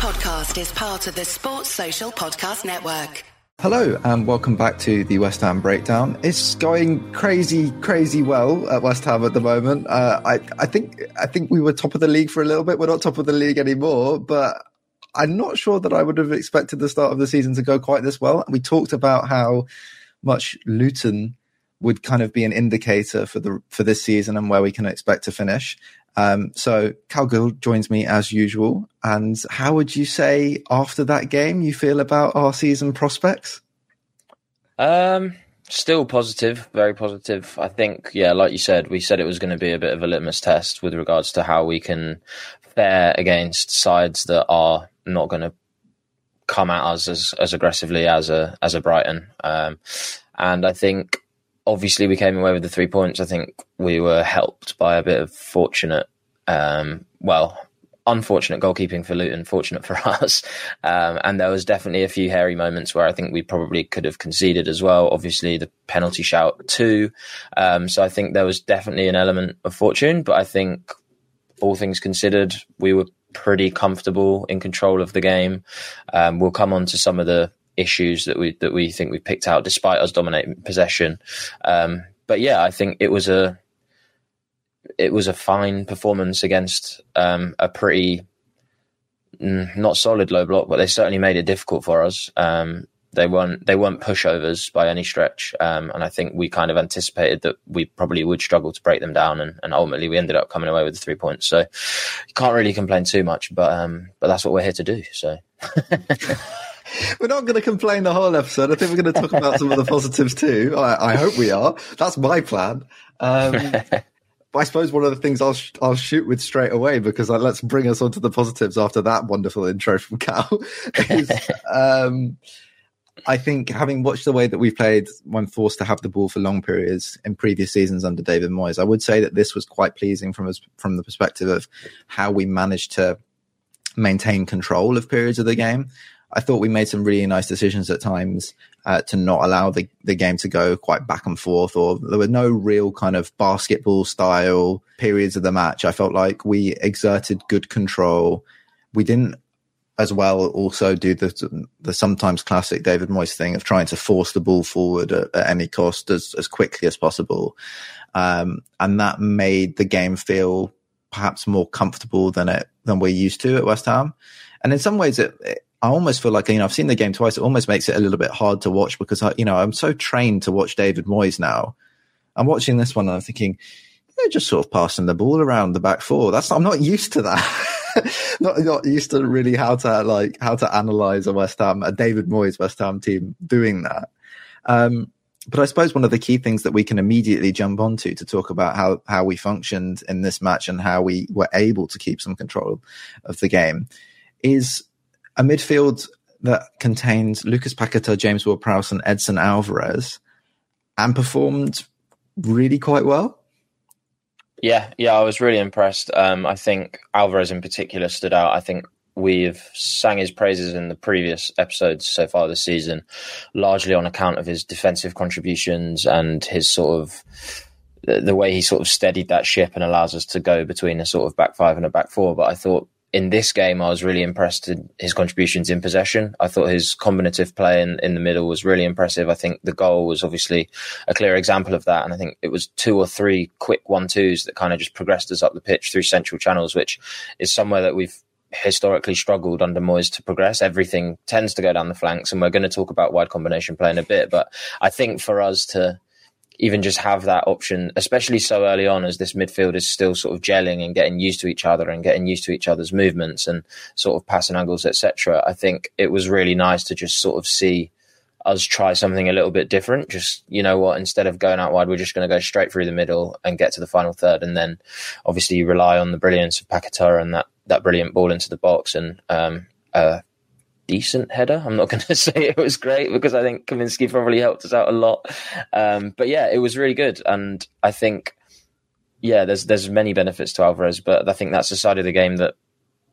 podcast is part of the Sports Social Podcast Network. Hello and welcome back to the West Ham breakdown. It's going crazy, crazy well at West Ham at the moment. Uh, I, I think, I think we were top of the league for a little bit. We're not top of the league anymore, but I'm not sure that I would have expected the start of the season to go quite this well. We talked about how much Luton would kind of be an indicator for the for this season and where we can expect to finish. Um, so Cal Gill joins me as usual. And how would you say after that game you feel about our season prospects? Um, still positive, very positive. I think, yeah, like you said, we said it was going to be a bit of a litmus test with regards to how we can fare against sides that are not going to come at us as, as aggressively as a as a Brighton. Um, and I think obviously we came away with the three points. I think we were helped by a bit of fortunate, um, well, unfortunate goalkeeping for Luton, fortunate for us. Um, and there was definitely a few hairy moments where I think we probably could have conceded as well. Obviously, the penalty shout too. Um, so I think there was definitely an element of fortune, but I think all things considered, we were pretty comfortable in control of the game. Um, we'll come on to some of the issues that we that we think we picked out despite us dominating possession. Um, but yeah, I think it was a it was a fine performance against um, a pretty mm, not solid low block, but they certainly made it difficult for us. Um, they weren't they weren't pushovers by any stretch, um, and I think we kind of anticipated that we probably would struggle to break them down, and, and ultimately we ended up coming away with the three points. So can't really complain too much, but um, but that's what we're here to do. So. we're not going to complain the whole episode. I think we're going to talk about some of the positives too. I, I hope we are. That's my plan. Um, I suppose one of the things I'll sh- I'll shoot with straight away because like, let's bring us onto the positives after that wonderful intro from Cal. is, um, I think having watched the way that we've played when forced to have the ball for long periods in previous seasons under David Moyes, I would say that this was quite pleasing from us from the perspective of how we managed to maintain control of periods of the game. I thought we made some really nice decisions at times uh, to not allow the, the game to go quite back and forth, or there were no real kind of basketball style periods of the match. I felt like we exerted good control. We didn't as well also do the the sometimes classic David Moyes thing of trying to force the ball forward at, at any cost as, as quickly as possible. Um, and that made the game feel perhaps more comfortable than it than we're used to at West Ham. And in some ways, it, it I almost feel like, you know, I've seen the game twice. It almost makes it a little bit hard to watch because I, you know, I'm so trained to watch David Moyes now. I'm watching this one and I'm thinking, they're just sort of passing the ball around the back four. That's, I'm not used to that. not, not used to really how to like, how to analyze a West Ham, a David Moyes West Ham team doing that. Um, but I suppose one of the key things that we can immediately jump onto to talk about how, how we functioned in this match and how we were able to keep some control of the game is a midfield that contains Lucas Paquetá, James Ward-Prowse, and Edson Alvarez, and performed really quite well. Yeah, yeah, I was really impressed. Um, I think Alvarez in particular stood out. I think we've sang his praises in the previous episodes so far this season, largely on account of his defensive contributions and his sort of the, the way he sort of steadied that ship and allows us to go between a sort of back five and a back four. But I thought in this game, I was really impressed in his contributions in possession. I thought his combinative play in, in the middle was really impressive. I think the goal was obviously a clear example of that. And I think it was two or three quick one twos that kind of just progressed us up the pitch through central channels, which is somewhere that we've historically struggled under Moyes to progress. Everything tends to go down the flanks, and we're going to talk about wide combination play in a bit. But I think for us to even just have that option, especially so early on as this midfield is still sort of gelling and getting used to each other and getting used to each other's movements and sort of passing angles, etc. I think it was really nice to just sort of see us try something a little bit different. Just you know what, instead of going out wide, we're just going to go straight through the middle and get to the final third, and then obviously you rely on the brilliance of Paquetá and that that brilliant ball into the box and um, uh, decent header. I'm not going to say it was great because I think Kaminski probably helped us out a lot. Um, but yeah, it was really good, and I think yeah, there's there's many benefits to Alvarez, but I think that's a side of the game that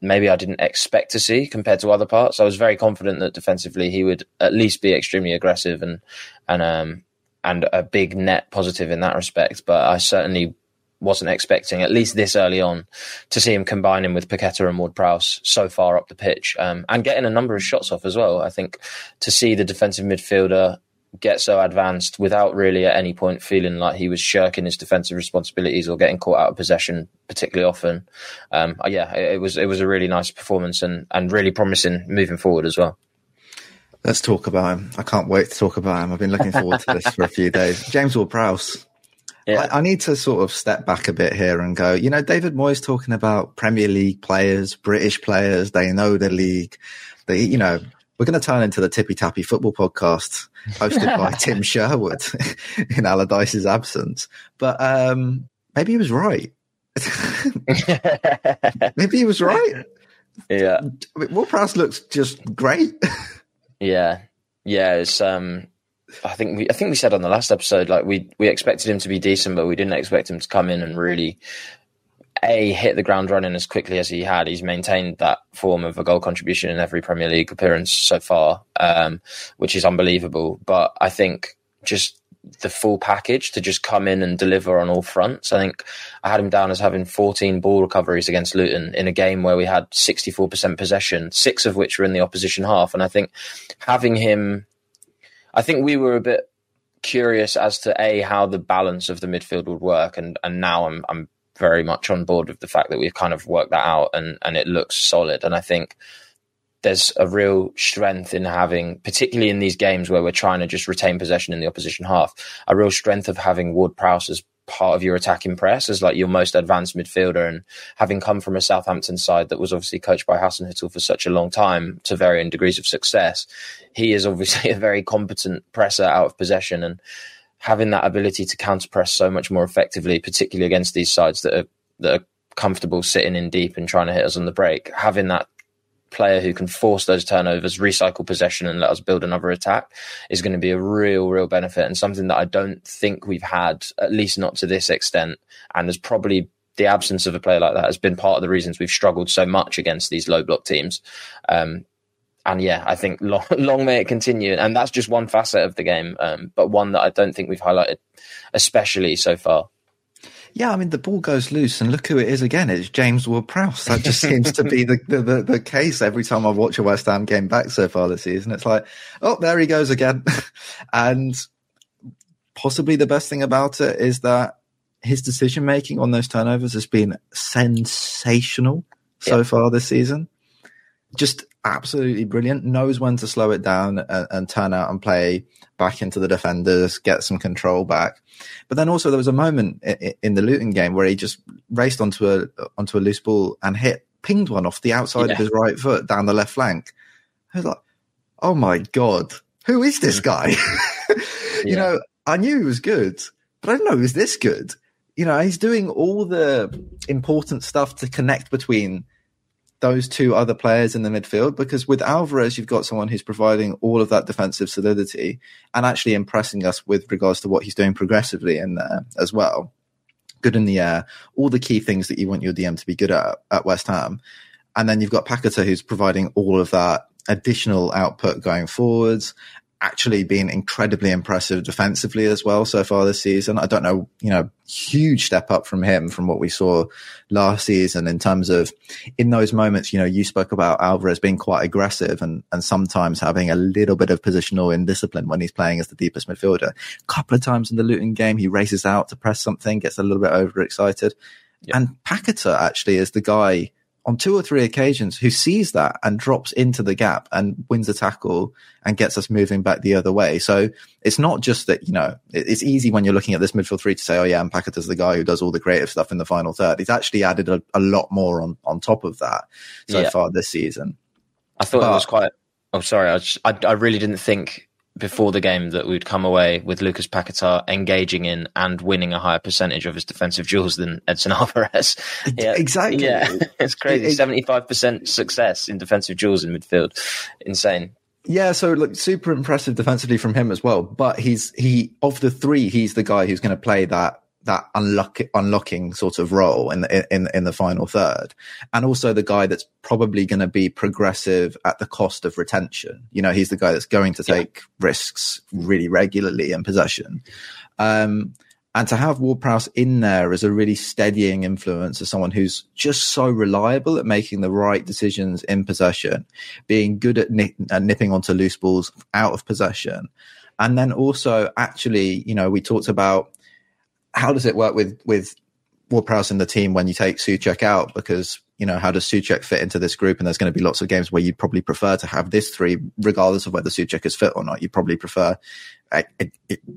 maybe I didn't expect to see compared to other parts. I was very confident that defensively he would at least be extremely aggressive and and um and a big net positive in that respect. But I certainly wasn't expecting, at least this early on, to see him combining with Paqueta and Ward Prowse so far up the pitch um, and getting a number of shots off as well. I think to see the defensive midfielder get so advanced without really at any point feeling like he was shirking his defensive responsibilities or getting caught out of possession particularly often. Um, uh, yeah, it, it was it was a really nice performance and and really promising moving forward as well. Let's talk about him. I can't wait to talk about him. I've been looking forward to this for a few days. James Ward Prowse. Yeah. I, I, need to sort of step back a bit here and go, you know, David Moyes talking about Premier League players, British players, they know the league. They, you know, we're going to turn into the Tippy Tappy Football Podcast hosted by Tim Sherwood in Allardyce's absence. But um, maybe he was right. maybe he was right. Yeah. I mean, Prowse looks just great. yeah. Yeah. It's, um, I think we, I think we said on the last episode, like we, we expected him to be decent, but we didn't expect him to come in and really a hit the ground running as quickly as he had. He's maintained that form of a goal contribution in every Premier League appearance so far, um, which is unbelievable. But I think just the full package to just come in and deliver on all fronts. I think I had him down as having 14 ball recoveries against Luton in a game where we had 64% possession, six of which were in the opposition half. And I think having him, I think we were a bit curious as to a how the balance of the midfield would work, and and now I'm I'm very much on board with the fact that we've kind of worked that out and, and it looks solid. And I think there's a real strength in having, particularly in these games where we're trying to just retain possession in the opposition half, a real strength of having Ward Prowse as part of your attacking press as like your most advanced midfielder and having come from a Southampton side that was obviously coached by Hasenhüttl for such a long time to varying degrees of success, he is obviously a very competent presser out of possession. And having that ability to counter press so much more effectively, particularly against these sides that are that are comfortable sitting in deep and trying to hit us on the break, having that player who can force those turnovers, recycle possession, and let us build another attack is going to be a real, real benefit and something that I don't think we've had, at least not to this extent. And there's probably the absence of a player like that has been part of the reasons we've struggled so much against these low block teams. Um, and yeah, I think long, long, may it continue. And that's just one facet of the game, um, but one that I don't think we've highlighted, especially so far. Yeah, I mean the ball goes loose, and look who it is again. It's James Ward-Prowse. That just seems to be the, the, the the case every time I watch a West Ham game back so far this season. It's like, oh, there he goes again. and possibly the best thing about it is that his decision making on those turnovers has been sensational so far this season. Just absolutely brilliant. Knows when to slow it down and, and, turn out and play back into the defenders, get some control back. But then also there was a moment in, in the Luton game where he just raced onto a onto a loose ball and hit pinged one off the outside yeah. of his right foot down the left flank. I was like, oh my god, who is this mm. guy? you know, I knew he was good, but I didn't know he was this good. You know, he's doing all the important stuff to connect between those two other players in the midfield because with Alvarez, you've got someone who's providing all of that defensive solidity and actually impressing us with regards to what he's doing progressively in there as well. Good in the air, all the key things that you want your DM to be good at at West Ham. And then you've got Paqueta who's providing all of that additional output going forwards actually been incredibly impressive defensively as well so far this season. I don't know, you know, huge step up from him from what we saw last season in terms of in those moments, you know, you spoke about Alvarez being quite aggressive and, and sometimes having a little bit of positional indiscipline when he's playing as the deepest midfielder. A couple of times in the Luton game, he races out to press something, gets a little bit overexcited. Yeah. And Paqueta actually is the guy on two or three occasions who sees that and drops into the gap and wins a tackle and gets us moving back the other way. So it's not just that, you know, it's easy when you're looking at this midfield three to say, oh yeah, and Paqueta's the guy who does all the creative stuff in the final third. He's actually added a, a lot more on, on top of that so yeah. far this season. I thought but, it was quite, oh, sorry. I, just, I, I really didn't think before the game that we'd come away with Lucas Paqueta engaging in and winning a higher percentage of his defensive duels than Edson Alvarez. Yeah. Exactly. Yeah, it's crazy. Seventy-five percent success in defensive duels in midfield. Insane. Yeah, so look, super impressive defensively from him as well. But he's he of the three, he's the guy who's going to play that that unlock, unlocking sort of role in the, in in the final third, and also the guy that's probably going to be progressive at the cost of retention. You know, he's the guy that's going to take yeah. risks really regularly in possession. Um, And to have Ward Prowse in there as a really steadying influence, as someone who's just so reliable at making the right decisions in possession, being good at, nip- at nipping onto loose balls out of possession. And then also actually, you know, we talked about how does it work with, with Ward Prowse in the team when you take Soucek out? Because you know, how does Soucek fit into this group? And there's going to be lots of games where you'd probably prefer to have this three, regardless of whether Soucek is fit or not. You probably prefer,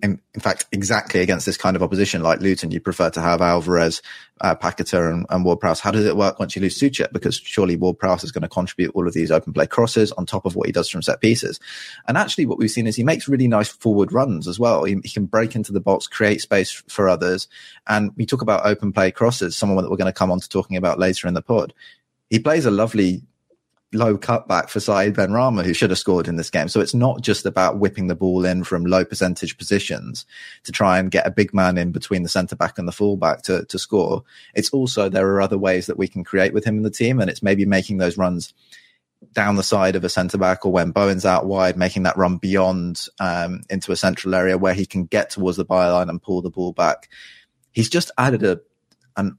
in, fact, exactly against this kind of opposition like Luton, you prefer to have Alvarez, uh, and, and Ward Prowse. How does it work once you lose Soucek? Because surely Ward Prowse is going to contribute all of these open play crosses on top of what he does from set pieces. And actually what we've seen is he makes really nice forward runs as well. He, he can break into the box, create space for others. And we talk about open play crosses, someone that we're going to come on to talking about later in the pod. He plays a lovely low cutback for Said Benrahma, who should have scored in this game. So it's not just about whipping the ball in from low percentage positions to try and get a big man in between the centre back and the fullback to, to score. It's also there are other ways that we can create with him in the team, and it's maybe making those runs down the side of a centre back or when Bowen's out wide, making that run beyond um, into a central area where he can get towards the byline and pull the ball back. He's just added a an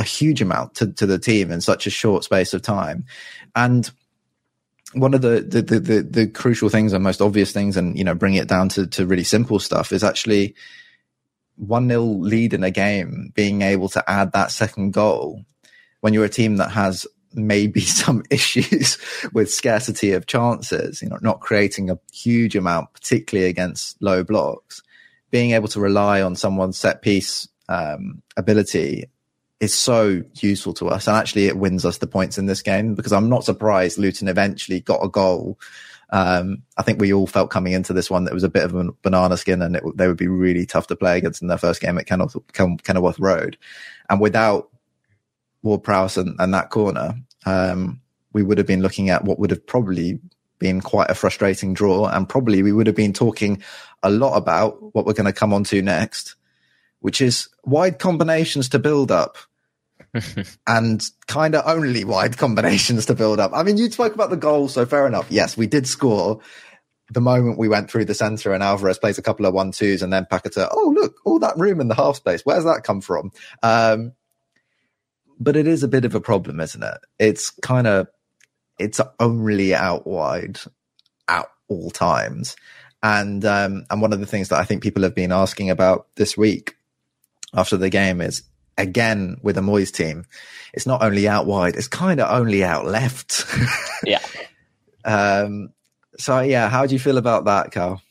a huge amount to, to the team in such a short space of time. And one of the, the, the, the, the crucial things and most obvious things, and, you know, bring it down to, to really simple stuff is actually one nil lead in a game, being able to add that second goal when you're a team that has maybe some issues with scarcity of chances, you know, not creating a huge amount, particularly against low blocks, being able to rely on someone's set piece um, ability is so useful to us. And actually, it wins us the points in this game because I'm not surprised Luton eventually got a goal. Um, I think we all felt coming into this one that it was a bit of a banana skin and it, they would be really tough to play against in their first game at Kenilworth, Kenilworth Road. And without Ward Prowse and, and that corner, um, we would have been looking at what would have probably been quite a frustrating draw. And probably we would have been talking a lot about what we're going to come on to next, which is wide combinations to build up and kind of only wide combinations to build up. I mean, you spoke about the goal, so fair enough. Yes, we did score the moment we went through the center and Alvarez plays a couple of one twos and then Paquetá, oh, look, all that room in the half space. Where's that come from? Um, but it is a bit of a problem, isn't it? It's kind of, it's only out wide at all times. And, um, and one of the things that I think people have been asking about this week after the game is again with a Moyes team, it's not only out wide, it's kind of only out left. yeah. Um, so yeah, how do you feel about that, Cal?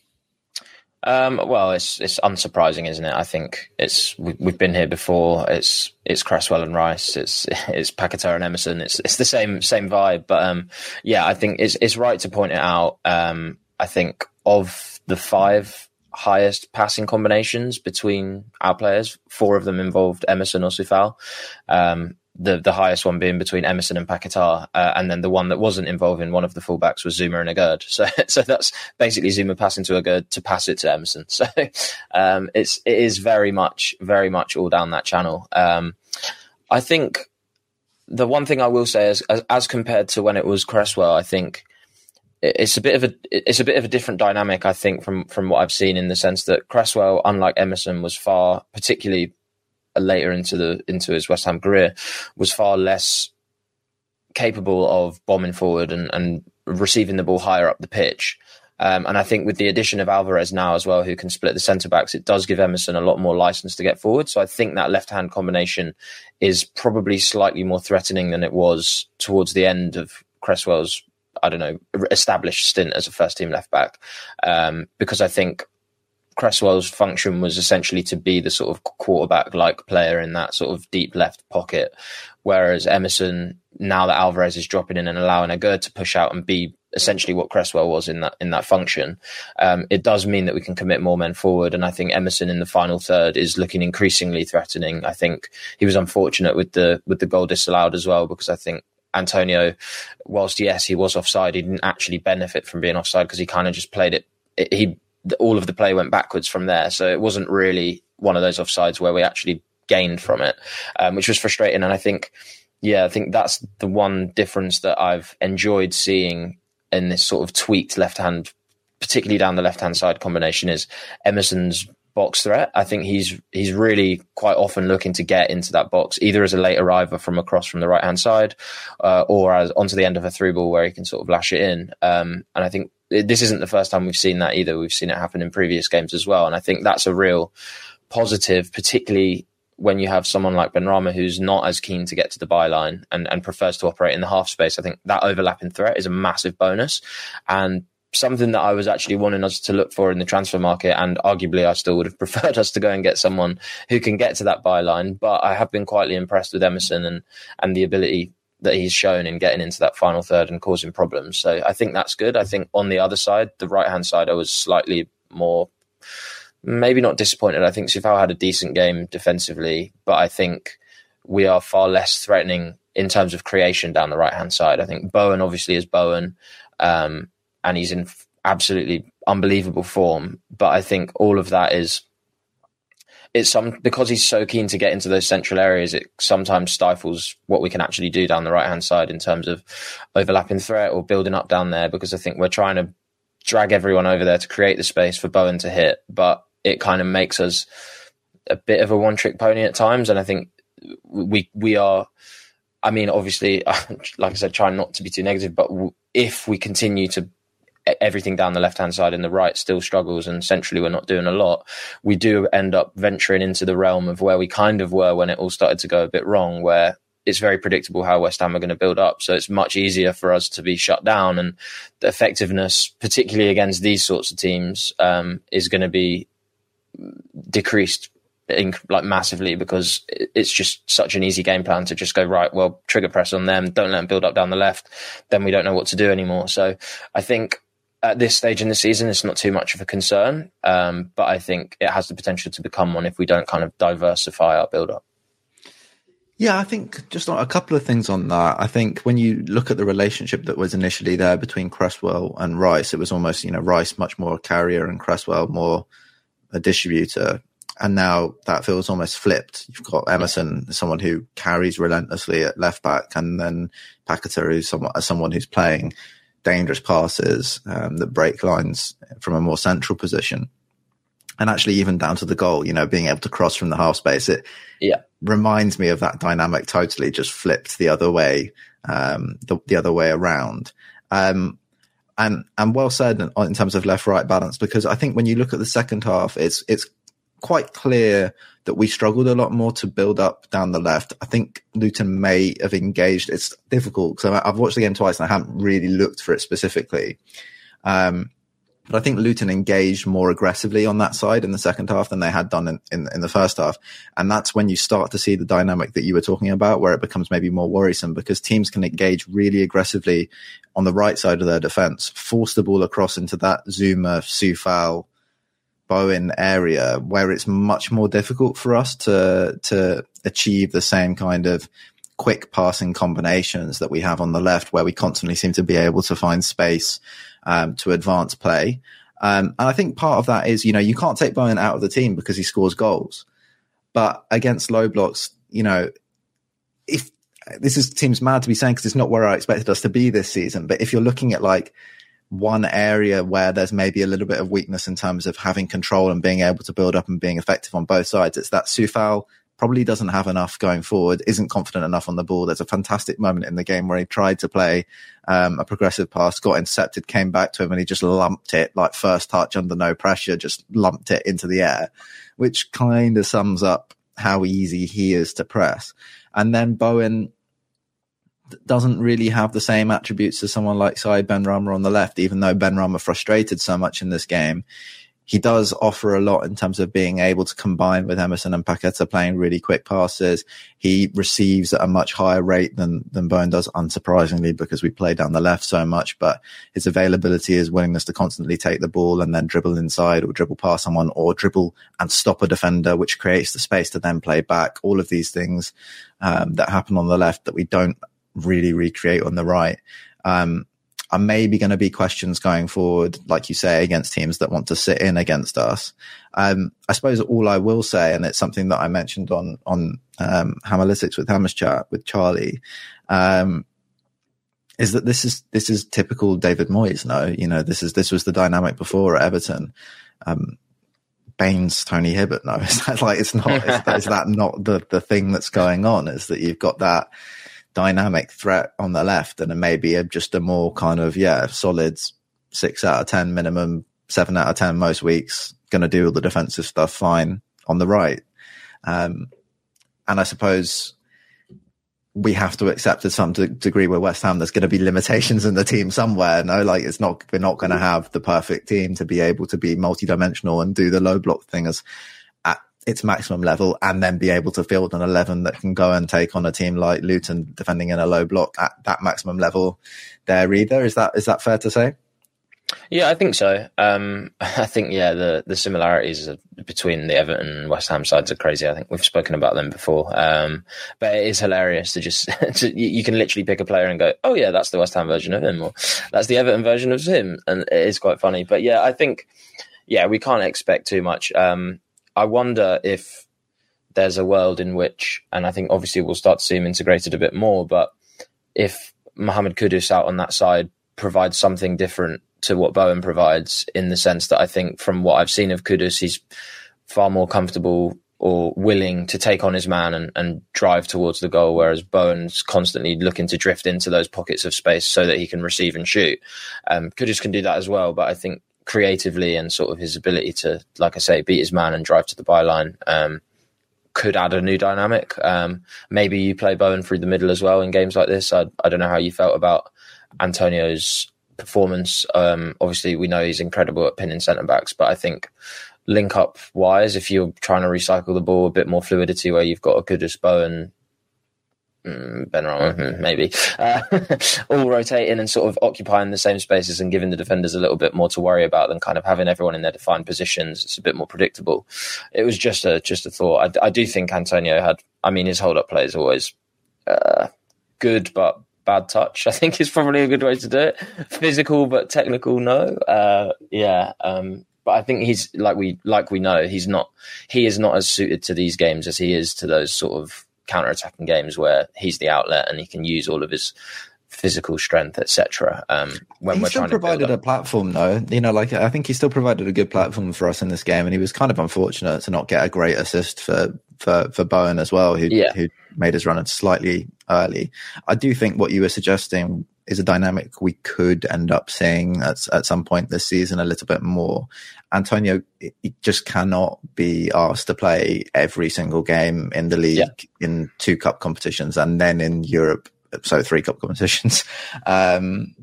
Um, well, it's it's unsurprising, isn't it? I think it's we, have been here before. It's it's Cresswell and Rice. It's it's Paquetá and Emerson. It's it's the same same vibe. But um, yeah, I think it's it's right to point it out. Um, I think of the five highest passing combinations between our players. Four of them involved Emerson or Coufal. Um, the the highest one being between Emerson and Paquetá, uh, and then the one that wasn't involving one of the fullbacks was Zouma and Aguerd. So so that's basically Zouma passing to Aguerd to pass it to Emerson. So um, it's it is very much very much all down that channel. Um, I think the one thing I will say is as, as compared to when it was Cresswell, I think it's a bit of a it's a bit of a different dynamic, I think, from from what I've seen in the sense that Cresswell, unlike Emerson, was far, particularly later into the into his West Ham career, was far less capable of bombing forward and, and receiving the ball higher up the pitch. Um, and I think with the addition of Alvarez now as well, who can split the centre backs, it does give Emerson a lot more license to get forward. So I think that left hand combination is probably slightly more threatening than it was towards the end of Cresswell's I don't know, established stint as a first team left back. Um, because I think Cresswell's function was essentially to be the sort of quarterback like player in that sort of deep left pocket. Whereas Emerson, now that Alvarez is dropping in and allowing Aguerd to push out and be essentially what Cresswell was in that in that function, um, it does mean that we can commit more men forward. And I think Emerson in the final third is looking increasingly threatening. I think he was unfortunate with the with the goal disallowed as well because I think Antonio, whilst yes, he was offside, he didn't actually benefit from being offside because he kind of just played it. He all of the play went backwards from there, so it wasn't really one of those offsides where we actually gained from it, um, which was frustrating. And I think, yeah, I think that's the one difference that I've enjoyed seeing in this sort of tweaked left hand, particularly down the left hand side combination, is Emerson's box threat. I think he's he's really quite often looking to get into that box, either as a late arriver from across from the right hand side, uh, or as onto the end of a through ball where he can sort of lash it in. Um, and I think this isn't the first time we've seen that either. We've seen it happen in previous games as well, and I think that's a real positive, particularly when you have someone like Benrahma who's not as keen to get to the byline and, and prefers to operate in the half space, I think that overlapping threat is a massive bonus. And something that I was actually wanting us to look for in the transfer market, and arguably I still would have preferred us to go and get someone who can get to that byline. But I have been quietly impressed with Emerson and and the ability that he's shown in getting into that final third and causing problems. So I think that's good. I think on the other side, the right hand side, I was slightly more maybe not disappointed. I think Coufal had a decent game defensively, but I think we are far less threatening in terms of creation down the right hand side. I think Bowen obviously is Bowen. Um, and he's in absolutely unbelievable form. But I think all of that is it's some because he's so keen to get into those central areas. It sometimes stifles what we can actually do down the right hand side in terms of overlapping threat or building up down there. Because I think we're trying to drag everyone over there to create the space for Bowen to hit, but it kind of makes us a bit of a one trick pony at times. And I think we we are. I mean, obviously, like I said, trying not to be too negative, but if we continue to everything down the left hand side and the right still struggles and centrally we're not doing a lot, we do end up venturing into the realm of where we kind of were when it all started to go a bit wrong, where it's very predictable how West Ham are going to build up. So it's much easier for us to be shut down. And the effectiveness, particularly against these sorts of teams, um, is going to be decreased in, like massively because it's just such an easy game plan to just go right. Well, trigger press on them. Don't let them build up down the left. Then we don't know what to do anymore. So I think at this stage in the season, it's not too much of a concern. Um, but I think it has the potential to become one if we don't kind of diversify our build up. Yeah, I think just a couple of things on that. I think when you look at the relationship that was initially there between Cresswell and Rice, it was almost, you know, Rice much more a carrier and Cresswell more a distributor. And now that feels almost flipped. You've got Emerson, someone who carries relentlessly at left back, and then Paqueta, who's someone, someone who's playing dangerous passes um, that break lines from a more central position. And actually, even down to the goal, you know, being able to cross from the half space, it yeah. reminds me of that dynamic totally just flipped the other way, um, the, the other way around. Um, and, and well said in, in terms of left right balance, because I think when you look at the second half, it's, it's quite clear that we struggled a lot more to build up down the left. I think Luton may have engaged. It's difficult because I've watched the game twice and I haven't really looked for it specifically. Um, but I think Luton engaged more aggressively on that side in the second half than they had done in, in, in, the first half. And that's when you start to see the dynamic that you were talking about, where it becomes maybe more worrisome because teams can engage really aggressively on the right side of their defense, force the ball across into that Zouma, Coufal, Bowen area where it's much more difficult for us to to achieve the same kind of quick passing combinations that we have on the left, where we constantly seem to be able to find space um, to advance play. Um, and I think part of that is, you know, you can't take Bowen out of the team because he scores goals, but against low blocks, you know, if this is seems mad to be saying because it's not where I expected us to be this season, but if you're looking at like one area where there's maybe a little bit of weakness in terms of having control and being able to build up and being effective on both sides. It's that Coufal probably doesn't have enough going forward, isn't confident enough on the ball. There's a fantastic moment in the game where he tried to play um, a progressive pass, got intercepted, came back to him, and he just lumped it like first touch under no pressure, just lumped it into the air, which kind of sums up how easy he is to press. And then Bowen doesn't really have the same attributes as someone like Said Benrahma on the left, even though Benrahma frustrated so much in this game. He does offer a lot in terms of being able to combine with Emerson and Paqueta playing really quick passes. He receives at a much higher rate than, than Bowen does, unsurprisingly, because we play down the left so much, but his availability, his willingness to constantly take the ball and then dribble inside or dribble past someone or dribble and stop a defender, which creates the space to then play back. All of these things, um, that happen on the left that we don't really recreate on the right. Um, are maybe going to be questions going forward, like you say, against teams that want to sit in against us. Um, I suppose all I will say, and it's something that I mentioned on on um, Hamalytics with Hammers Chat with Charlie, um, is that this is this is typical David Moyes. No, you know this is this was the dynamic before at Everton. Um, Baines Tony Hibbert no that like it's not is, that, is that not the the thing that's going on is that you've got that dynamic threat on the left and maybe a, just a more kind of yeah solid six out of ten minimum seven out of ten most weeks going to do all the defensive stuff fine on the right um, and I suppose we have to accept to some degree with West Ham there's going to be limitations in the team somewhere. No, like it's not we're not going to have the perfect team to be able to be multi-dimensional and do the low block thing as its maximum level, and then be able to field an eleven that can go and take on a team like Luton defending in a low block at that maximum level. There either is that is that fair to say? Yeah, I think so. Um, I think yeah, the the similarities between the Everton and West Ham sides are crazy. I think we've spoken about them before, um, but it is hilarious to just to, you can literally pick a player and go, oh yeah, that's the West Ham version of him, or that's the Everton version of him, and it is quite funny. But yeah, I think yeah, we can't expect too much. Um, I wonder if there's a world in which, and I think obviously we'll start to see him integrated a bit more, but if Mohamed Kudus out on that side provides something different to what Bowen provides in the sense that I think from what I've seen of Kudus, he's far more comfortable or willing to take on his man and, and drive towards the goal, whereas Bowen's constantly looking to drift into those pockets of space so that he can receive and shoot. Um, Kudus can do that as well, but I think creatively and sort of his ability to, like I say, beat his man and drive to the byline um, could add a new dynamic. Um, maybe you play Bowen through the middle as well in games like this. I, I don't know how you felt about Antonio's performance. Um, obviously, we know he's incredible at pinning centre backs, but I think link up wise, if you're trying to recycle the ball, a bit more fluidity where you've got a Kudus Bowen, Ben mm, maybe, uh, all rotating and sort of occupying the same spaces and giving the defenders a little bit more to worry about than kind of having everyone in their defined positions. It's a bit more predictable. It was just a just a thought. I, I do think Antonio had. I mean, his hold up play is always uh, good, but bad touch. I think is probably a good way to do it. Physical but technical, no. Uh, yeah, um, but I think he's like we like we know he's not he is not as suited to these games as he is to those sort of counter attacking games where he's the outlet and he can use all of his physical strength, etc. Um, when he we're still provided to a platform, though. You know, like I think he still provided a good platform for us in this game, and he was kind of unfortunate to not get a great assist for for for Bowen as well, who yeah. who made his run slightly early. I do think what you were suggesting is a dynamic we could end up seeing at at some point this season a little bit more. Antonio just cannot be asked to play every single game in the league yeah. in two cup competitions and then in Europe so three cup competitions. Um,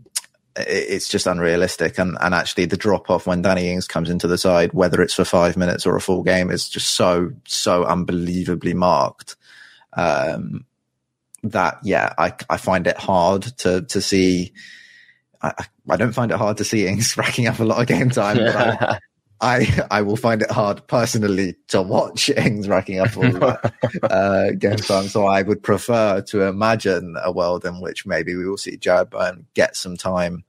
it's just unrealistic. And, and actually the drop off when Danny Ings comes into the side, whether it's for five minutes or a full game is just so, so unbelievably marked. Um, that, yeah, I, I find it hard to, to see. I, I don't find it hard to see Ings racking up a lot of game time, but I, I I will find it hard personally to watch Ings racking up all that uh, game time. So I would prefer to imagine a world in which maybe we will see Jarrod Bowen get some time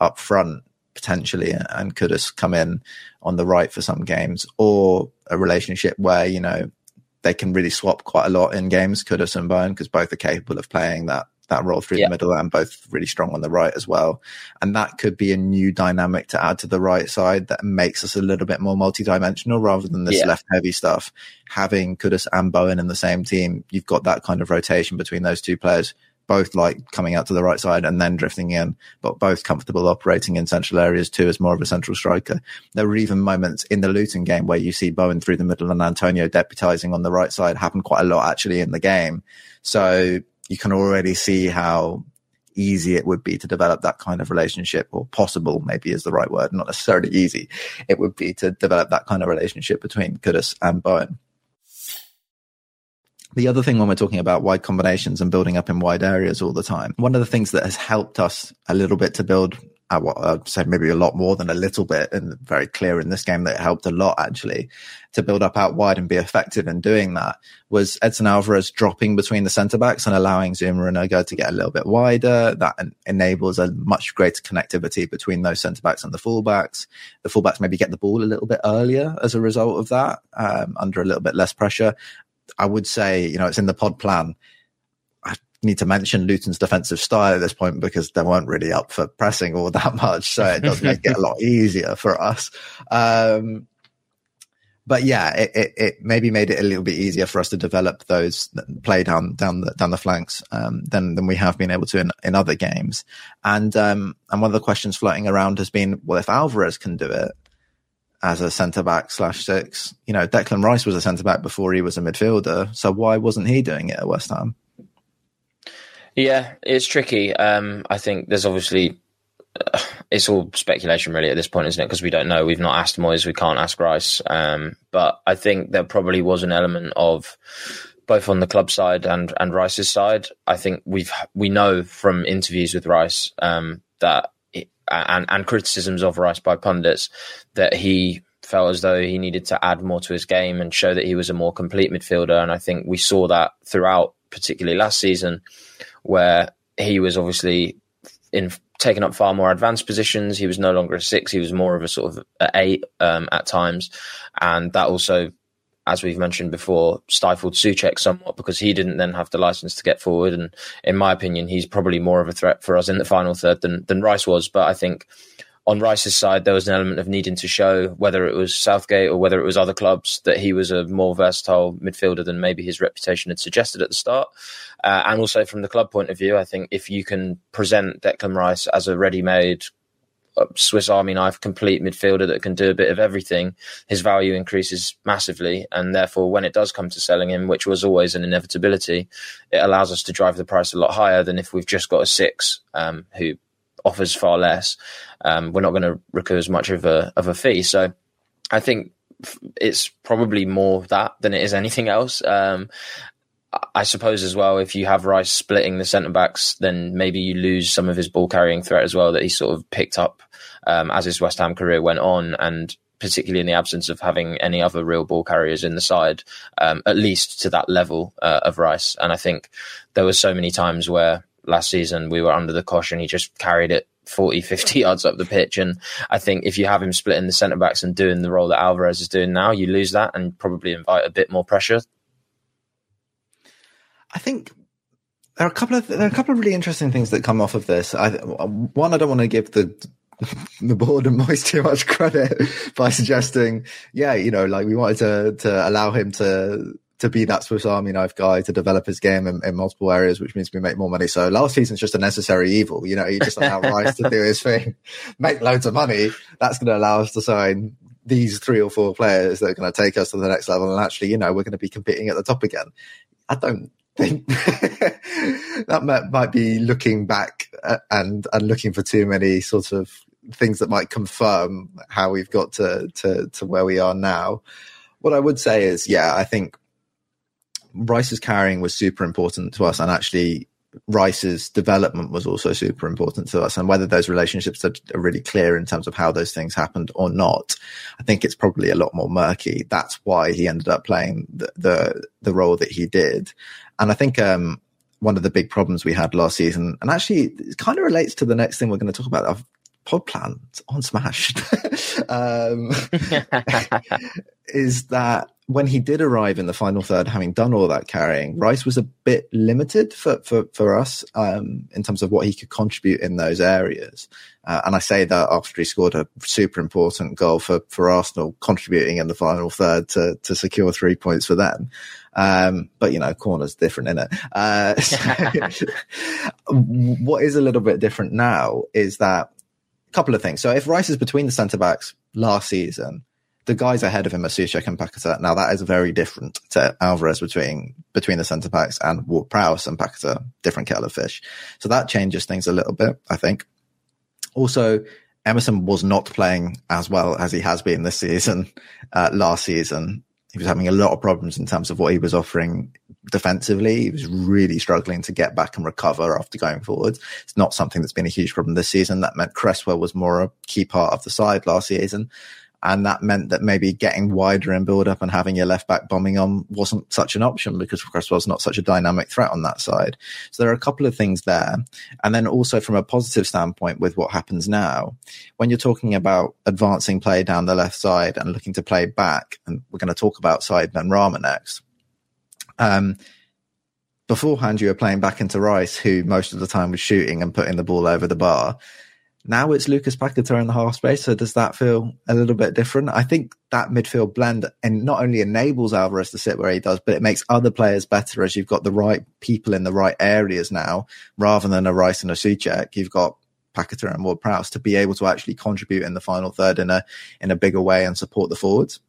up front potentially and could have come in on the right for some games or a relationship where you know they can really swap quite a lot in games Kudus and Bowen because both are capable of playing that that role through yeah. the middle and both really strong on the right as well. And that could be a new dynamic to add to the right side that makes us a little bit more multi-dimensional rather than this yeah. left heavy stuff. Having Kudus and Bowen in the same team, you've got that kind of rotation between those two players both like coming out to the right side and then drifting in, but both comfortable operating in central areas too as more of a central striker. There were even moments in the Luton game where you see Bowen through the middle and Antonio deputizing on the right side happened quite a lot actually in the game. So you can already see how easy it would be to develop that kind of relationship or possible maybe is the right word not necessarily easy it would be to develop that kind of relationship between Kudus and Bowen the other thing when we're talking about wide combinations and building up in wide areas all the time one of the things that has helped us a little bit to build uh, I'd say maybe a lot more than a little bit, and very clear in this game that it helped a lot actually to build up out wide and be effective in doing that. Was Edson Alvarez dropping between the centre backs and allowing Zouma and Ogo to get a little bit wider? That enables a much greater connectivity between those centre backs and the fullbacks. The fullbacks maybe get the ball a little bit earlier as a result of that, um, under a little bit less pressure. I would say, you know, it's in the pod plan I need to mention Luton's defensive style at this point because they weren't really up for pressing all that much. So it does make it a lot easier for us. Um, but yeah, it, it, it, maybe made it a little bit easier for us to develop those play down down the down the flanks um, than than we have been able to in, in other games. And um, and one of the questions floating around has been, well, if Alvarez can do it as a centre back slash six, you know, Declan Rice was a centre back before he was a midfielder, so why wasn't he doing it at West Ham? Yeah, it's tricky. Um, I think there's obviously it's all speculation really at this point, isn't it? Because we don't know. We've not asked Moyes. We can't ask Rice. Um, but I think there probably was an element of both on the club side and and Rice's side. I think we've we know from interviews with Rice um, that and and criticisms of Rice by pundits that he felt as though he needed to add more to his game and show that he was a more complete midfielder. And I think we saw that throughout, particularly last season, where he was obviously in taking up far more advanced positions. He was no longer a six; he was more of a sort of eight um, at times, and that also, as we've mentioned before, stifled Soucek somewhat because he didn't then have the license to get forward. And in my opinion, he's probably more of a threat for us in the final third than than Rice was. But I think on Rice's side, there was an element of needing to show whether it was Southgate or whether it was other clubs that he was a more versatile midfielder than maybe his reputation had suggested at the start. Uh, and also from the club point of view, I think if you can present Declan Rice as a ready-made uh, Swiss Army knife, complete midfielder that can do a bit of everything, his value increases massively. And therefore, when it does come to selling him, which was always an inevitability, it allows us to drive the price a lot higher than if we've just got a six um, who offers far less. Um, we're not going to recoup as much of a of a fee. So I think it's probably more that than it is anything else. Um, I suppose as well, if you have Rice splitting the centre backs, then maybe you lose some of his ball carrying threat as well that he sort of picked up um, as his West Ham career went on, and particularly in the absence of having any other real ball carriers in the side, um, at least to that level uh, of Rice. And I think there were so many times where last season we were under the caution. He just carried it 40, 50 yards up the pitch. And I think if you have him splitting the centre backs and doing the role that Alvarez is doing now, you lose that and probably invite a bit more pressure. I think there are a couple of there are a couple of really interesting things that come off of this. I, one, I don't want to give the the board and Moyes too much credit by suggesting, yeah, you know, like we wanted to to allow him to to be that Swiss Army knife guy to develop his game in, in, multiple areas, which means we make more money. So last season's just a necessary evil. You know, you just allow Rice to do his thing, make loads of money. That's going to allow us to sign these three or four players that are going to take us to the next level. And actually, you know, we're going to be competing at the top again. I don't think that might, be looking back uh, and, and looking for too many sort of things that might confirm how we've got to, to, to where we are now. What I would say is, yeah, I think Rice's carrying was super important to us, and actually Rice's development was also super important to us. And whether those relationships are, are, really clear in terms of how those things happened or not, I think it's probably a lot more murky. That's why he ended up playing the the, the role that he did. And I think um, one of the big problems we had last season, and actually it kind of relates to the next thing we're going to talk about. I've pod plan on Smash um, is that when he did arrive in the final third, having done all that carrying, Rice was a bit limited for for, for us um, in terms of what he could contribute in those areas. Uh, and I say that after he scored a super important goal for for Arsenal, contributing in the final third to to secure three points for them. Um, but you know, corner's different in it. Uh, so what is a little bit different now is that a couple of things. So if Rice is between the centre backs last season the guys ahead of him are Soucek and Paquetá. Now that is very different to Alvarez between between the centre backs and Ward Prowse and Paquetá, different kettle of fish. So that changes things a little bit, I think. Also, Emerson was not playing as well as he has been this season. Uh, last season, he was having a lot of problems in terms of what he was offering defensively. He was really struggling to get back and recover after going forward. It's not something that's been a huge problem this season. That meant Cresswell was more a key part of the side last season. And that meant that maybe getting wider in build up and having your left back bombing on wasn't such an option because Cresswell's not such a dynamic threat on that side. So there are a couple of things there. And then also from a positive standpoint with what happens now, when you're talking about advancing play down the left side and looking to play back, and we're going to talk about Said Benrahma next. Um, beforehand, you were playing back into Rice, who most of the time was shooting and putting the ball over the bar Now it's Lucas Paqueta in the half space. So does that feel a little bit different? I think that midfield blend and not only enables Alvarez to sit where he does, but it makes other players better as you've got the right people in the right areas now, rather than a Rice and a Soucek. You've got Paqueta and Ward Prowse to be able to actually contribute in the final third in a in a bigger way and support the forwards.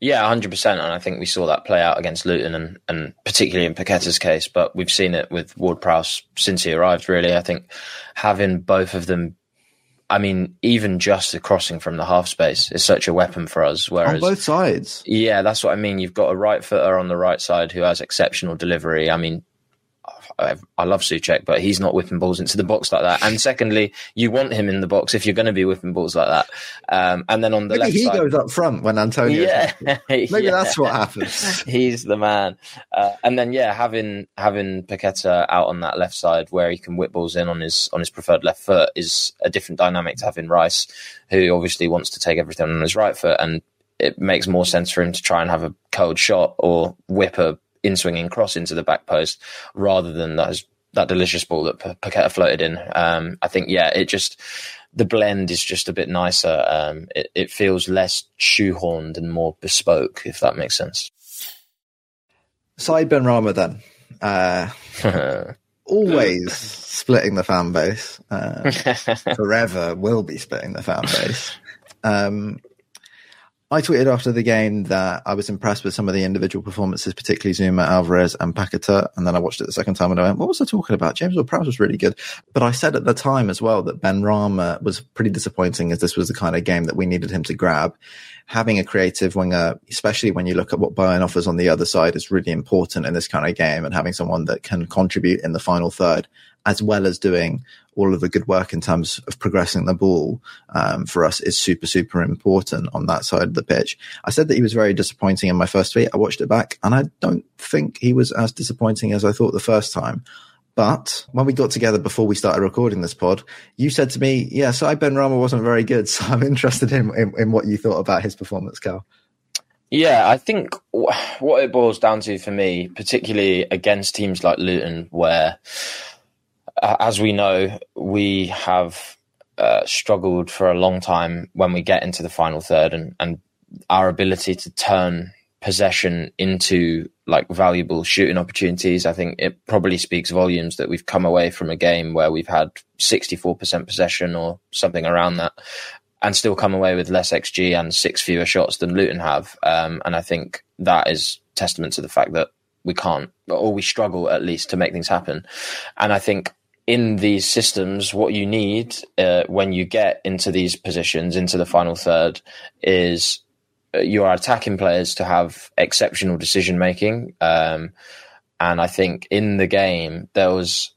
Yeah, hundred percent, and I think we saw that play out against Luton, and, and particularly in Paqueta's case. But we've seen it with Ward Prowse since he arrived. Really, I think having both of them, I mean, even just the crossing from the half space is such a weapon for us. Whereas on both sides, yeah, that's what I mean. You've got a right footer on the right side who has exceptional delivery. I mean, I love Soucek, but he's not whipping balls into the box like that. And secondly, you want him in the box if you're going to be whipping balls like that. Um, and then on the Maybe left he side, goes up front when Antonio. yeah, Maybe yeah. that's what happens. He's the man. Uh, and then yeah, having having Paqueta out on that left side where he can whip balls in on his on his preferred left foot is a different dynamic to having Rice, who obviously wants to take everything on his right foot, and it makes more sense for him to try and have a cold shot or whip a in swinging cross into the back post rather than those that delicious ball that P- Paqueta floated in. Um, I think yeah, it just the blend is just a bit nicer. Um, it, it feels less shoehorned and more bespoke, if that makes sense. Said Benrahma then. Uh, always splitting the fan base. Uh, forever will be splitting the fan base. Um, I tweeted after the game that I was impressed with some of the individual performances, particularly Zuma, Alvarez, and Paqueta. And then I watched it the second time and I went, what was I talking about? James Ward-Prowse was really good. But I said at the time as well that Benrahma was pretty disappointing as this was the kind of game that we needed him to grab. Having a creative winger, especially when you look at what Bowen offers on the other side, is really important in this kind of game. And having someone that can contribute in the final third, as well as doing all of the good work in terms of progressing the ball um, for us is super, super important on that side of the pitch. I said that he was very disappointing in my first tweet. I watched it back and I don't think he was as disappointing as I thought the first time. But when we got together before we started recording this pod, you said to me, yeah, so Benrahma wasn't very good. So I'm interested in, in, in what you thought about his performance, Cal. Yeah, I think what it boils down to for me, particularly against teams like Luton, where uh, as we know, we have uh, struggled for a long time when we get into the final third, and, and our ability to turn possession into like valuable shooting opportunities. I think it probably speaks volumes that we've come away from a game where we've had 64% possession or something around that and still come away with less XG and six fewer shots than Luton have. Um, and I think that is testament to the fact that we can't, or we struggle at least to make things happen. And I think in these systems, what you need uh, when you get into these positions, into the final third, is your attacking players to have exceptional decision making. Um, and I think in the game, there was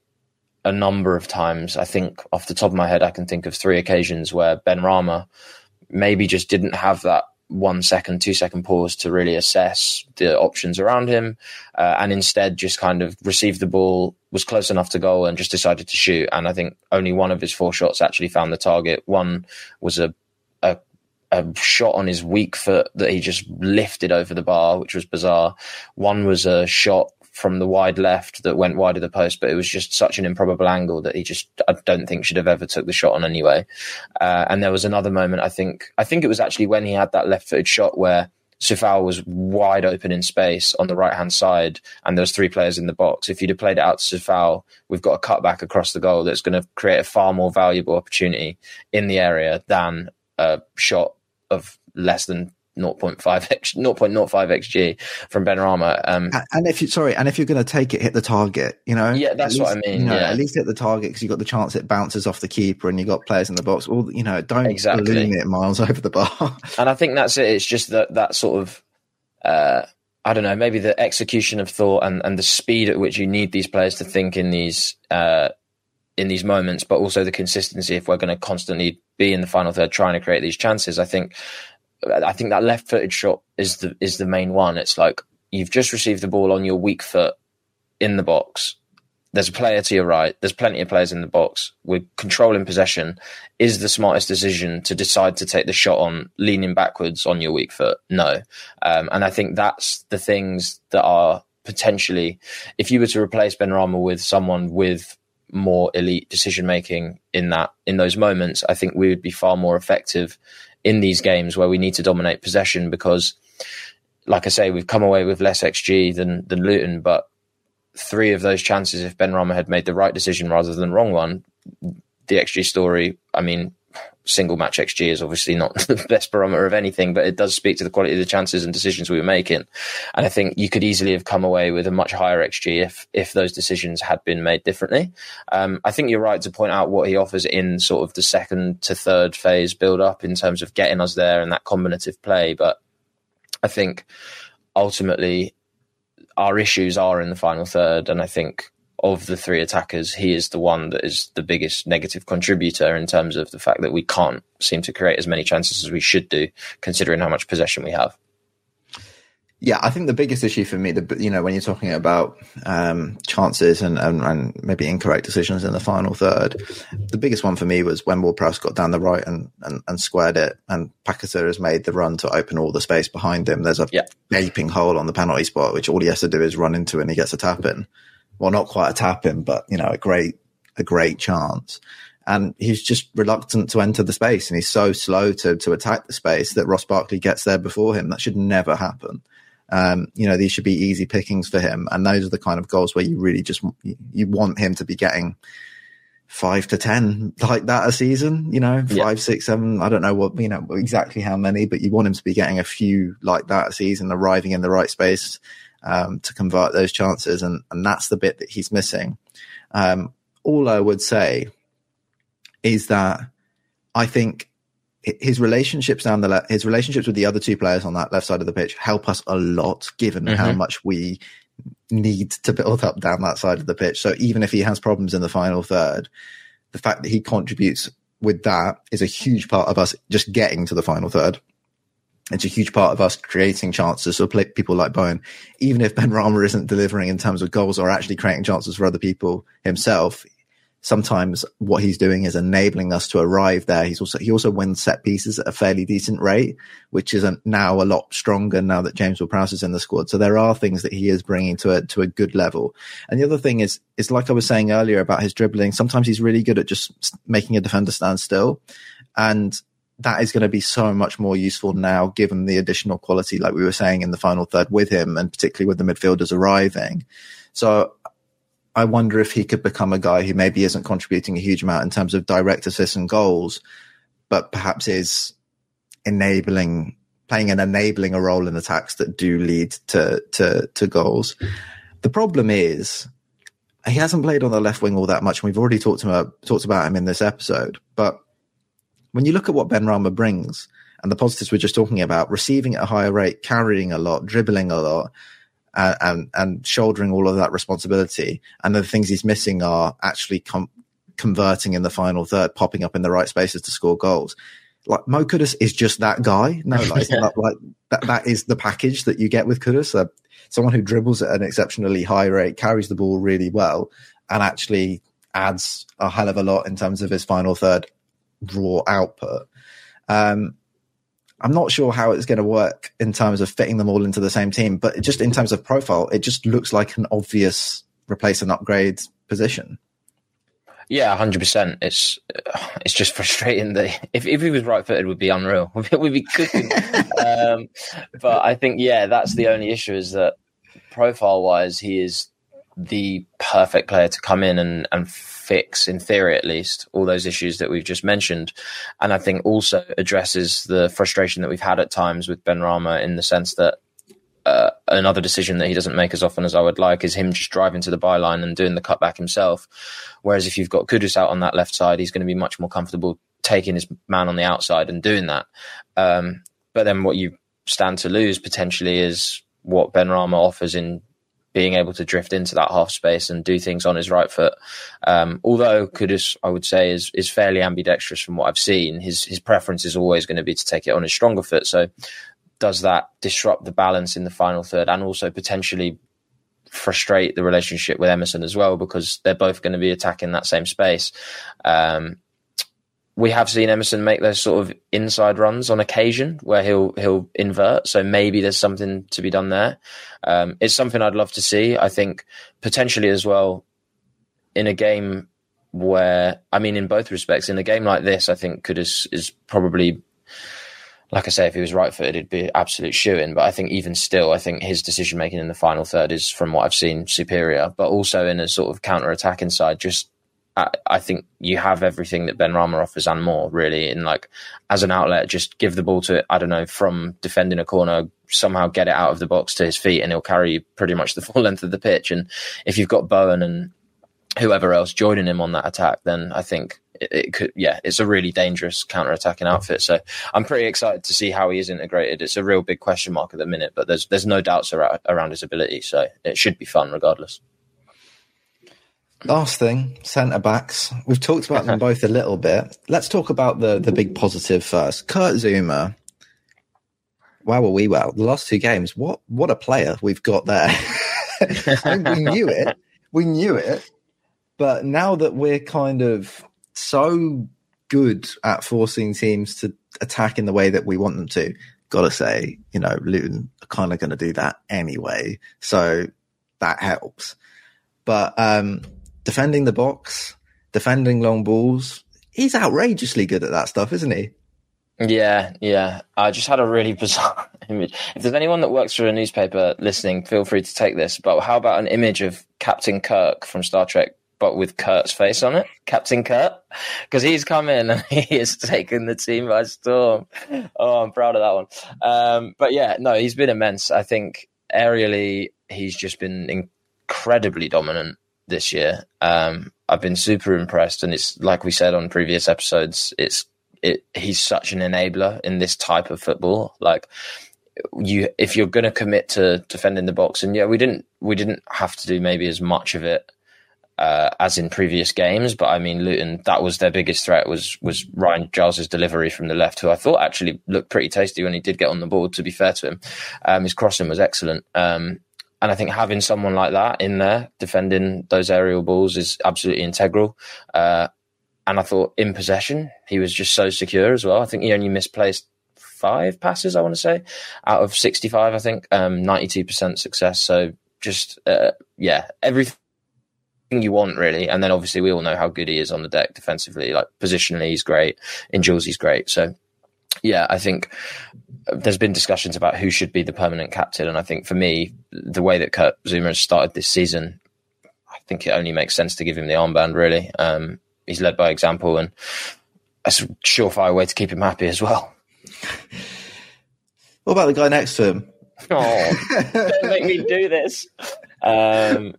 a number of times, I think off the top of my head, I can think of three occasions where Benrahma maybe just didn't have that one second, two second pause to really assess the options around him, uh, and instead just kind of received the ball, was close enough to goal, and just decided to shoot. And I think only one of his four shots actually found the target. One was a a, a shot on his weak foot that he just lifted over the bar, which was bizarre. One was a shot from the wide left that went wide of the post, but it was just such an improbable angle that he just I don't think should have ever took the shot on anyway. Uh, and there was another moment I think I think it was actually when he had that left footed shot where Coufal was wide open in space on the right hand side, and there was three players in the box. If you'd have played it out to Coufal, we've got a cutback across the goal that's going to create a far more valuable opportunity in the area than a shot of less than 0.5 x 0.05 xg from Benrahma. Um, and if you sorry, and if you're going to take it, hit the target. You know, yeah, that's least, what I mean. You know, yeah. at least hit the target because you've got the chance it bounces off the keeper and you got players in the box. All you know, don't exactly. balloon it miles over the bar. and I think that's it. It's just that that sort of. Uh, I don't know, maybe the execution of thought and, and the speed at which you need these players to think in these uh, in these moments, but also the consistency if we're going to constantly be in the final third trying to create these chances. I think I think that left footed shot is the is the main one. It's like you've just received the ball on your weak foot in the box. There's a player to your right. There's plenty of players in the box. We're controlling possession. Is the smartest decision to decide to take the shot on leaning backwards on your weak foot? No. Um, and I think that's the things that are potentially, if you were to replace Benrahma with someone with more elite decision making in that in those moments, I think we would be far more effective in these games where we need to dominate possession because like I say, we've come away with less XG than than Luton, but three of those chances, if Benrahma had made the right decision rather than the wrong one, the XG story, I mean, single match XG is obviously not the best barometer of anything, but it does speak to the quality of the chances and decisions we were making. And I think you could easily have come away with a much higher XG if if those decisions had been made differently. Um, I think you're right to point out what he offers in sort of the second to third phase build up in terms of getting us there and that combinative play. But I think ultimately our issues are in the final third, and I think of the three attackers, he is the one that is the biggest negative contributor in terms of the fact that we can't seem to create as many chances as we should do, considering how much possession we have. Yeah, I think the biggest issue for me, the you know, when you're talking about um, chances and, and, and maybe incorrect decisions in the final third, the biggest one for me was when Ward Prowse got down the right and, and, and squared it, and Paquetá has made the run to open all the space behind him. There's a yeah. gaping hole on the penalty spot, which all he has to do is run into, and he gets a tap in. Well, not quite a tap in, but you know, a great a great chance and he's just reluctant to enter the space and he's so slow to to attack the space that Ross Barkley gets there before him. That should never happen. Um, you know, these should be easy pickings for him. And those are the kind of goals where you really just, you want him to be getting five to 10 like that a season, you know, five, yeah. six, seven. I don't know what, you know, exactly how many, but you want him to be getting a few like that a season, arriving in the right space, um, to convert those chances. And, and that's the bit that he's missing. Um, all I would say is that I think his relationships down the left, his relationships with the other two players on that left side of the pitch help us a lot, given mm-hmm. how much we need to build up down that side of the pitch. So even if he has problems in the final third, the fact that he contributes with that is a huge part of us just getting to the final third. It's a huge part of us creating chances for people like Bowen. Even if Benrahma isn't delivering in terms of goals or actually creating chances for other people himself, sometimes what he's doing is enabling us to arrive there. He's also, he also wins set pieces at a fairly decent rate, which is now a lot stronger now that James Ward-Prowse is in the squad. So there are things that he is bringing to a, to a good level. And the other thing is, is like I was saying earlier about his dribbling. Sometimes he's really good at just making a defender stand still. And that is going to be so much more useful now, given the additional quality, like we were saying in the final third with him and particularly with the midfielders arriving. So I wonder if he could become a guy who maybe isn't contributing a huge amount in terms of direct assists and goals, but perhaps is enabling, playing an enabling a role in attacks that do lead to, to, to goals. The problem is he hasn't played on the left wing all that much. And we've already talked about, talked about him in this episode, but when you look at what Benrahma brings and the positives we're just talking about, receiving at a higher rate, carrying a lot, dribbling a lot, and, and, and shouldering all of that responsibility. And the things he's missing are actually com- converting in the final third, popping up in the right spaces to score goals. Like Mo Kudus is just that guy. No, like, yeah. like, like, that, that is the package that you get with Kudus. Uh, someone who dribbles at an exceptionally high rate, carries the ball really well, and actually adds a hell of a lot in terms of his final third raw output. Um, I'm not sure how it's going to work in terms of fitting them all into the same team, but just in terms of profile, it just looks like an obvious replace and upgrade position. Yeah, hundred percent. It's it's just frustrating that if if he was right footed, would be unreal. We'd be cooking. um, but I think yeah, that's the only issue is that profile wise, he is the perfect player to come in and and fix, in theory at least, all those issues that we've just mentioned. And I think also addresses the frustration that we've had at times with Benrahma in the sense that uh, another decision that he doesn't make as often as I would like is him just driving to the byline and doing the cutback himself. Whereas if you've got Kudus out on that left side, he's going to be much more comfortable taking his man on the outside and doing that. Um, but then what you stand to lose potentially is what Benrahma offers in being able to drift into that half space and do things on his right foot. Um, although Kudus, I would say, is is fairly ambidextrous from what I've seen. His his preference is always going to be to take it on his stronger foot. So does that disrupt the balance in the final third and also potentially frustrate the relationship with Emerson as well because they're both going to be attacking that same space. Um, we have seen Emerson make those sort of inside runs on occasion where he'll he'll invert. So maybe there's something to be done there. Um, it's something I'd love to see. I think potentially as well in a game where I mean, in both respects, in a game like this, I think Kudus is probably like I say, if he was right footed, it'd be absolute shoe in. But I think even still, I think his decision making in the final third is, from what I've seen, superior. But also in a sort of counter attack inside, just I, think you have everything that Benrahma offers and more, really. In like as an outlet, just give the ball to I don't know from defending a corner, somehow get it out of the box to his feet, and he'll carry pretty much the full length of the pitch. And if you've got Bowen and whoever else joining him on that attack, then I think it, it could, yeah, it's a really dangerous counter-attacking outfit. So I'm pretty excited to see how he is integrated. It's a real big question mark at the minute, but there's there's no doubts around, around his ability. So it should be fun regardless. Last thing, centre backs. We've talked about them both a little bit. Let's talk about the the big positive first. Kurt Zouma. Wow, well, we well. The last two games, what what a player we've got there. I mean, we knew it. We knew it. But now that we're kind of so good at forcing teams to attack in the way that we want them to, gotta say, you know, Luton are kind of going to do that anyway. So that helps. But um, defending the box, defending long balls, he's outrageously good at that stuff, isn't he? Yeah, yeah. I just had a really bizarre image. If there's anyone that works for a newspaper listening, feel free to take this. But how about an image of Captain Kirk from Star Trek but with Kurt's face on it, Captain Kurt, because he's come in and he has taken the team by storm. Oh, I'm proud of that one. Um, but yeah, no, he's been immense. I think aerially, he's just been incredibly dominant this year. Um, I've been super impressed, and it's like we said on previous episodes. It's it. He's such an enabler in this type of football. Like you, if you're going to commit to defending the box, and yeah, we didn't we didn't have to do maybe as much of it uh, as in previous games. But I mean, Luton, that was their biggest threat was was Ryan Giles's delivery from the left, who I thought actually looked pretty tasty when he did get on the board. To be fair to him, um, his crossing was excellent. Um, and I think having someone like that in there defending those aerial balls is absolutely integral. Uh, and I thought in possession, he was just so secure as well. I think he only misplaced five passes, I want to say, out of 65, I think, um, 92% success. So just, uh, yeah, everything you want really. And then obviously we all know how good he is on the deck defensively. Like positionally, he's great. In duels, he's great. So yeah, I think there's been discussions about who should be the permanent captain, and I think for me, the way that Kurt Zouma has started this season, I think it only makes sense to give him the armband. Really, um, he's led by example, and that's a surefire way to keep him happy as well. What about the guy next to him? Oh, don't make me do this. Um,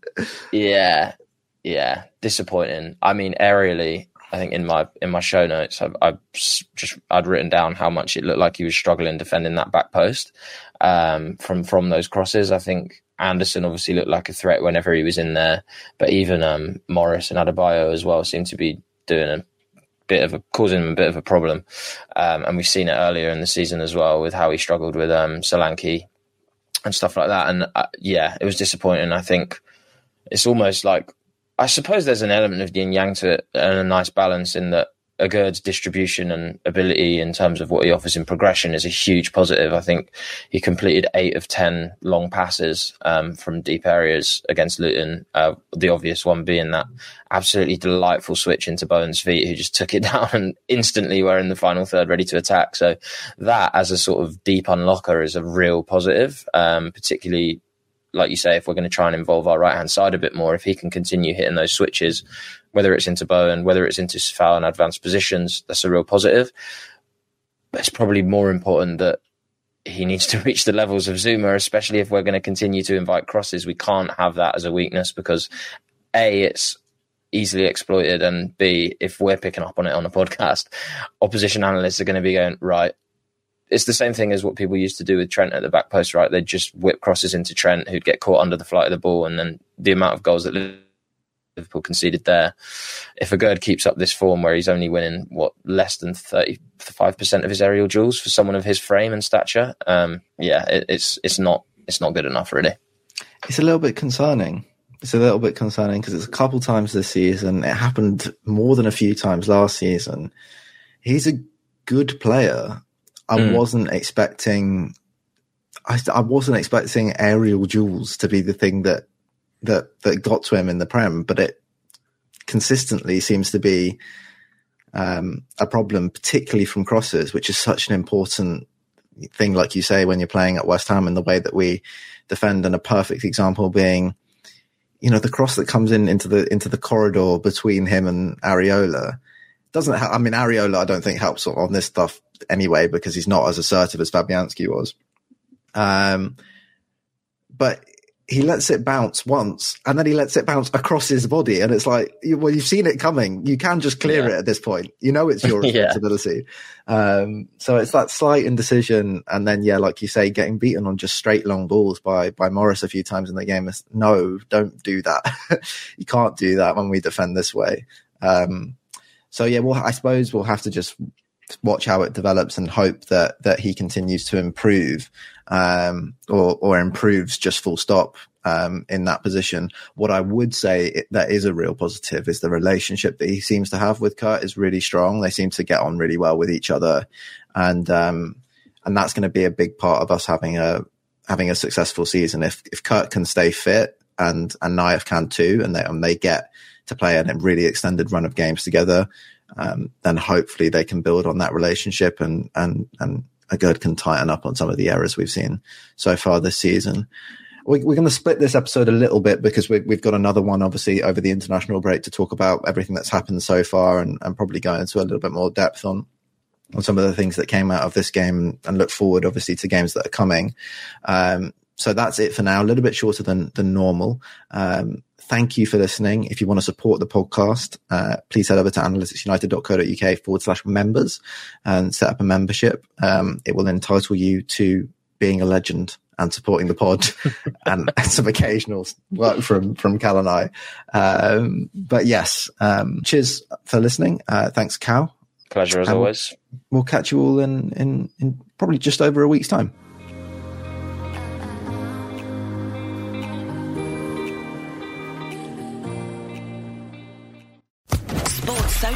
yeah, yeah, disappointing. I mean, aerially, I think in my in my show notes, I've, I've, just I'd written down how much it looked like he was struggling defending that back post um, from from those crosses. I think Anderson obviously looked like a threat whenever he was in there, but even um, Morris and Adebayo as well seemed to be doing a bit of a causing him a bit of a problem. Um, and we've seen it earlier in the season as well with how he struggled with um, Solanke and stuff like that. And uh, yeah, it was disappointing. I think it's almost like I suppose there's an element of yin yang to it and a nice balance in that Aguerd's distribution and ability in terms of what he offers in progression is a huge positive. I think he completed eight of 10 long passes um, from deep areas against Luton. Uh, the obvious one being that absolutely delightful switch into Bowen's feet, who just took it down and instantly were in the final third ready to attack. So that as a sort of deep unlocker is a real positive, um, particularly like you say, if we're going to try and involve our right hand side a bit more, if he can continue hitting those switches, whether it's into Bowen, whether it's into foul and advanced positions, that's a real positive. But it's probably more important that he needs to reach the levels of Zouma, especially if we're going to continue to invite crosses. We can't have that as a weakness because A, it's easily exploited, and B, if we're picking up on it on a podcast, opposition analysts are going to be going, right, it's the same thing as what people used to do with Trent at the back post, right? They'd just whip crosses into Trent, who'd get caught under the flight of the ball, and then the amount of goals that Liverpool conceded there. If a Aguerd keeps up this form where he's only winning what less than thirty five percent of his aerial duels for someone of his frame and stature, um, yeah, it, it's it's not it's not good enough, really. It's a little bit concerning. It's a little bit concerning because it's a couple times this season. It happened more than a few times last season. He's a good player, I mm. wasn't expecting. I, I wasn't expecting aerial duels to be the thing that that that got to him in the prem, but it consistently seems to be um, a problem, particularly from crosses, which is such an important thing, like you say, when you're playing at West Ham and the way that we defend. And a perfect example being, you know, the cross that comes in into the into the corridor between him and Areola doesn't. Ha- I mean, Areola, I don't think helps on this stuff anyway because he's not as assertive as Fabianski was. Um, but he lets it bounce once and then he lets it bounce across his body. And it's like, well, you've seen it coming. You can just clear yeah. it at this point. You know, it's your responsibility. yeah. um, so it's that slight indecision. And then, yeah, like you say, getting beaten on just straight long balls by, by Morris a few times in the game. Is, no, don't do that. you can't do that when we defend this way. Um, so yeah, well, I suppose we'll have to just watch how it develops and hope that that he continues to improve um, or or improves just full stop um, in that position. What I would say that is a real positive is the relationship that he seems to have with Kurt is really strong. They seem to get on really well with each other, and um, and that's going to be a big part of us having a having a successful season. If if Kurt can stay fit and and Naif can too, and they and they get to play a really extended run of games together, um, then hopefully they can build on that relationship and and and Gerd can tighten up on some of the errors we've seen so far this season. We, are going to split this episode a little bit because we, have got another one, obviously, over the international break to talk about everything that's happened so far and, and probably go into a little bit more depth on on some of the things that came out of this game and look forward, obviously, to games that are coming. Um, so that's it for now. A little bit shorter than than normal. Um, thank you for listening. If you want to support the podcast, uh, please head over to analyticsunited.co.uk forward slash members and set up a membership. Um, it will entitle you to being a legend and supporting the pod and some occasional work from, from Cal and I. Um, but yes, um, cheers for listening. Uh, thanks, Cal. Pleasure as and always. We'll catch you all in, in, in probably just over a week's time.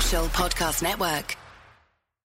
Podcast Network.